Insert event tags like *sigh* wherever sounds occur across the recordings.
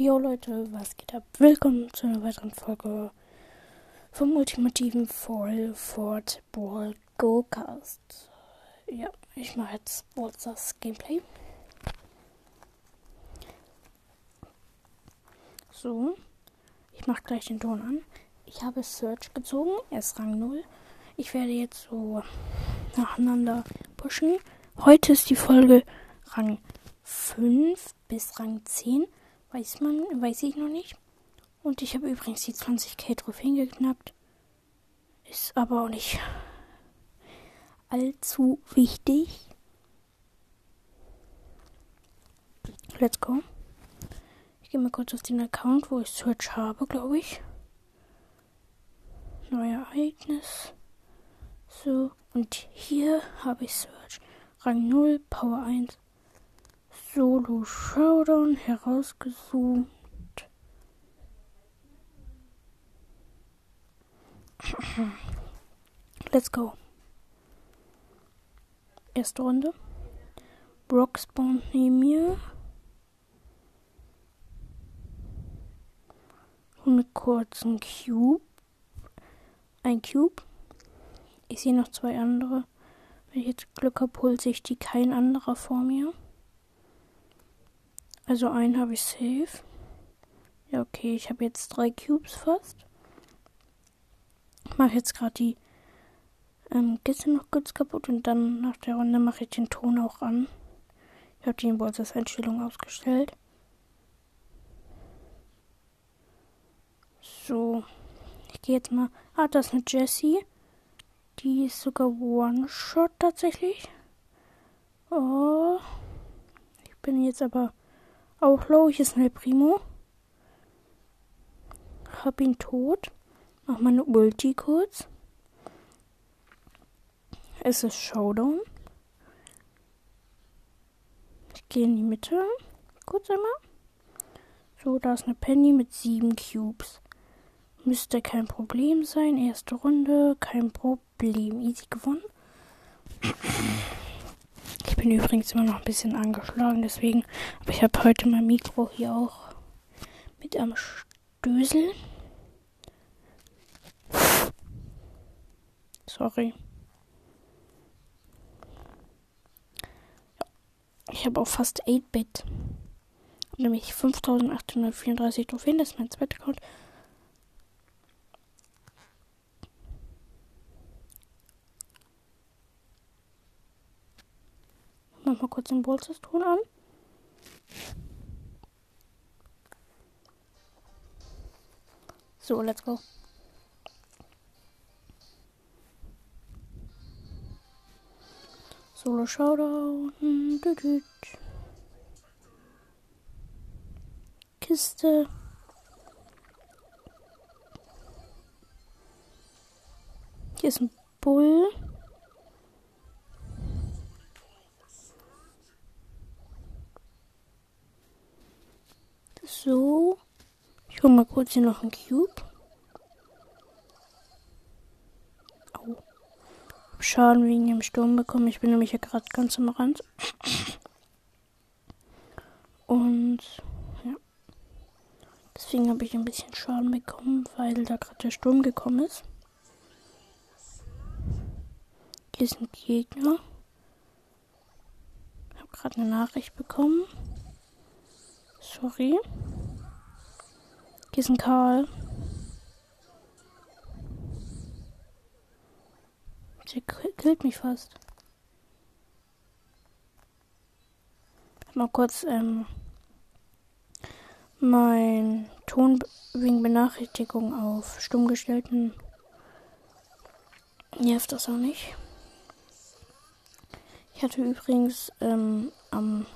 Jo Leute, was geht ab? Willkommen zu einer weiteren Folge vom ultimativen Fall Fort Ball Go Cast. Ja, ich mache jetzt das Gameplay. So, ich mache gleich den Ton an. Ich habe Search gezogen, er ist Rang 0. Ich werde jetzt so nacheinander pushen. Heute ist die Folge Rang 5 bis Rang 10. Weiß man, weiß ich noch nicht. Und ich habe übrigens die 20k Trophäen geknackt. Ist aber auch nicht allzu wichtig. Let's go. Ich gehe mal kurz auf den Account, wo ich Search habe, glaube ich. Neues Ereignis. So, und hier habe ich Search. Rang 0, Power 1. Solo Showdown herausgesucht. *clears throat* Let's go. Erste Runde. Brock spawnt neben mir. Und mit kurzen Cube. Ein Cube. Ich sehe noch zwei andere. Wenn ich jetzt Glück habe, holt sich die kein anderer vor mir. Also einen habe ich safe. Ja, okay, ich habe jetzt drei Cubes fast. Ich mache jetzt gerade die ähm, Gisse noch kurz kaputt und dann nach der Runde mache ich den Ton auch an. Ich habe die in Bolzers Einstellung ausgestellt. So, ich gehe jetzt mal. Ah, das ist eine Jessie. Die ist sogar One-Shot tatsächlich. Oh. Ich bin jetzt aber auch. Hier ist ein Primo. Hab ihn tot. Mach meine Ulti kurz. Es ist Showdown. Ich gehe in die Mitte. Kurz einmal. So, da ist eine Penny mit sieben Cubes. Müsste kein Problem sein. Erste Runde, kein Problem. Easy gewonnen. Bin übrigens immer noch ein bisschen angeschlagen, deswegen. Aber ich habe heute mein Mikro hier auch mit am Stößel. Sorry. Ich habe auch fast 8-Bit. Nämlich 5834 Trophäen. Das ist mein zweiter Account. Mach mal kurz den Bolzers-Ton an. So, let's go. Solo Showdown. Kiste. Hier ist ein Bull. So. Hole mal kurz hier noch einen Cube. Au. Schaden wegen dem Sturm bekommen. Ich bin nämlich ja gerade ganz am Rand. Und ja. Deswegen habe ich ein bisschen Schaden bekommen, weil da gerade der Sturm gekommen ist. Hier ein Gegner. Ich habe gerade eine Nachricht bekommen. Sorry. Hier ist ein Karl. Der killt mich fast. Mal kurz ähm, mein Ton wegen Benachrichtigung auf stumm gestellten. Nervt das auch nicht. Ich hatte übrigens ähm, am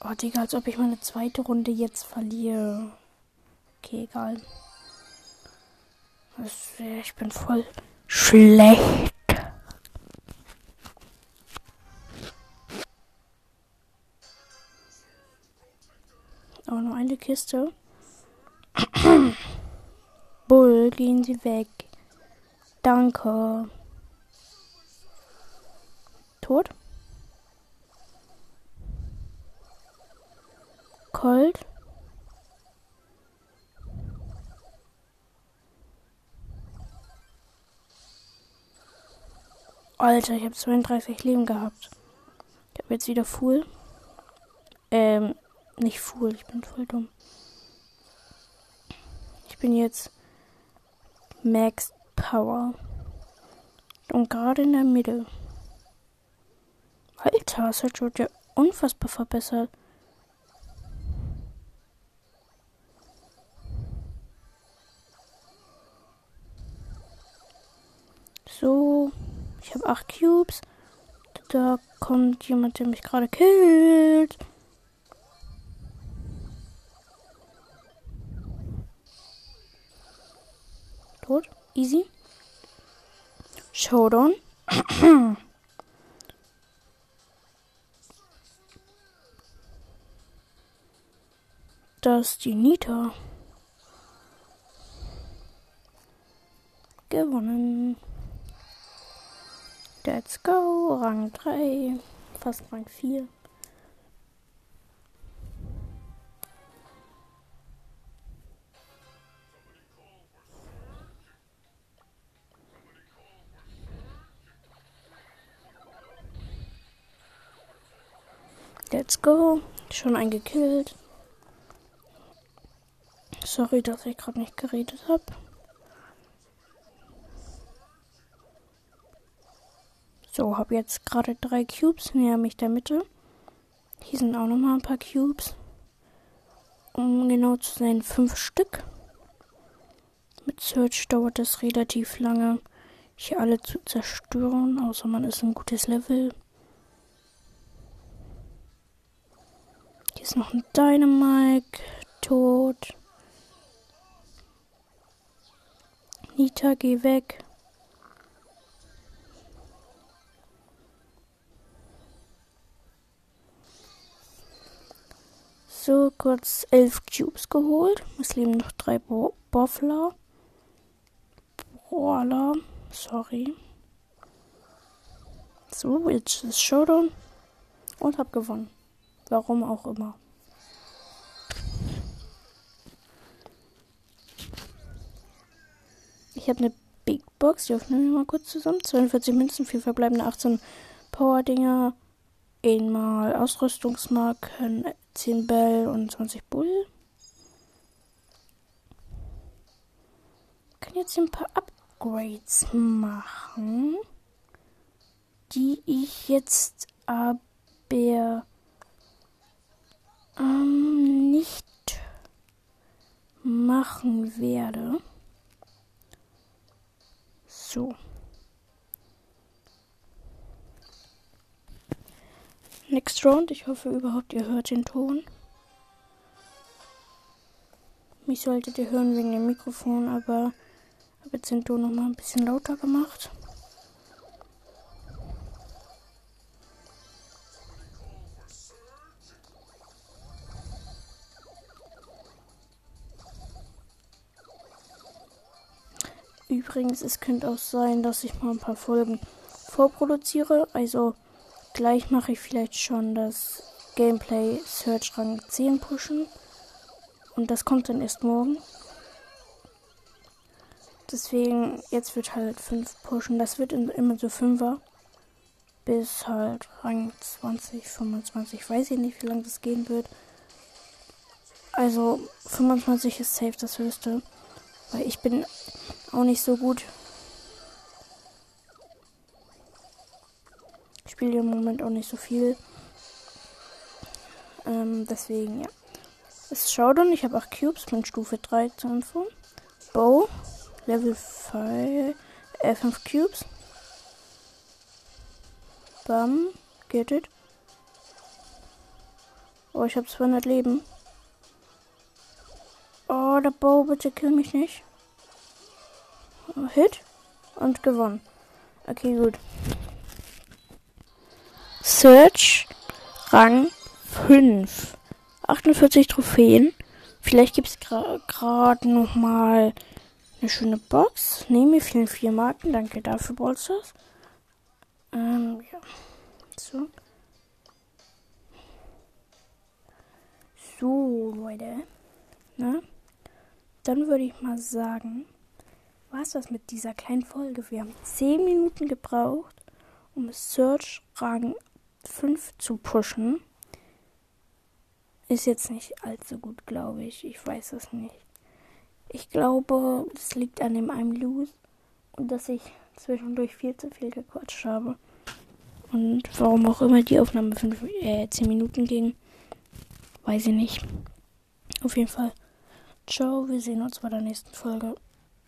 Oh, Digga, als ob ich meine zweite Runde jetzt verliere. Okay, egal. Ich bin voll schlecht. Oh, nur eine Kiste. *clears throat* Bull, gehen Sie weg. Danke. Tot? Colt. Alter, ich habe 32 Leben gehabt. Ich habe jetzt wieder Full. Ähm, nicht Full, ich bin voll dumm. Ich bin jetzt Max Power. Und gerade in der Mitte. Alter, Search wird ja unfassbar verbessert. So, ich habe acht Cubes. Da kommt jemand, der mich gerade killt. Tot. Easy. Showdown. *clears throat* das ist die Nita. Gewonnen. Let's go. Rang 3. Fast Rang 4. Let's go. Schon eingekillt. Sorry, dass ich gerade nicht geredet habe. So, habe jetzt gerade drei Cubes, näher mich der Mitte. Hier sind auch nochmal ein paar Cubes. Um genau zu sein, fünf Stück. Mit Search dauert es relativ lange, hier alle zu zerstören, außer man ist ein gutes Level. Hier ist noch ein Dynamike. Tot. Nita, geh weg. Kurz elf Cubes geholt. Es leben noch drei Bo Boffler. Brawler. Sorry. So, jetzt ist Showdown. Und hab gewonnen. Warum auch immer. Ich habe eine Big Box. Die öffnen wir mal kurz zusammen. 42 Münzen, 4 verbleibende 18 Power-Dinger. Einmal Ausrüstungsmarken, 10 Bell und 20 Bull. Ich kann jetzt ein paar Upgrades machen, die ich jetzt aber ähm, nicht machen werde. So. Next Round. Ich hoffe überhaupt, ihr hört den Ton. Mich solltet ihr hören wegen dem Mikrofon, aber habe jetzt den Ton noch mal ein bisschen lauter gemacht. Übrigens, es könnte auch sein, dass ich mal ein paar Folgen vorproduziere. Also gleich mache ich vielleicht schon das Gameplay Search Rang 10 pushen. Und das kommt dann erst morgen. Deswegen, jetzt wird halt 5 pushen. Das wird immer so 5er. Bis halt Rang 20, 25. Weiß ich nicht, wie lange das gehen wird. Also 25 ist safe das höchste. Weil ich bin auch nicht so gut. Spiele im Moment auch nicht so viel. Ähm, deswegen, ja. Es schaut und ich habe 8 Cubes von Stufe 3 zur Info. Bow, Level 5, äh, 5 Cubes. Bam, get it. Oh, ich habe 200 Leben. Oh, der Bow, bitte kill mich nicht. Hit und gewonnen. Okay, gut. Search Rang 5. 48 Trophäen. Vielleicht gibt es gerade gra noch mal eine schöne Box. Ne, mir fehlen vier Marken. Danke dafür, Bolsters. Ähm, ja. So. So, Leute. Ne? Dann würde ich mal sagen, war es das mit dieser kleinen Folge. Wir haben 10 Minuten gebraucht, um Search Rang 5 zu pushen. Ist jetzt nicht allzu gut, glaube ich. Ich weiß es nicht. Ich glaube, es liegt an dem einem Lose und dass ich zwischendurch viel zu viel gequatscht habe. Und warum auch immer die Aufnahme 5, äh, 10 Minuten ging, weiß ich nicht. Auf jeden Fall. Ciao, wir sehen uns bei der nächsten Folge.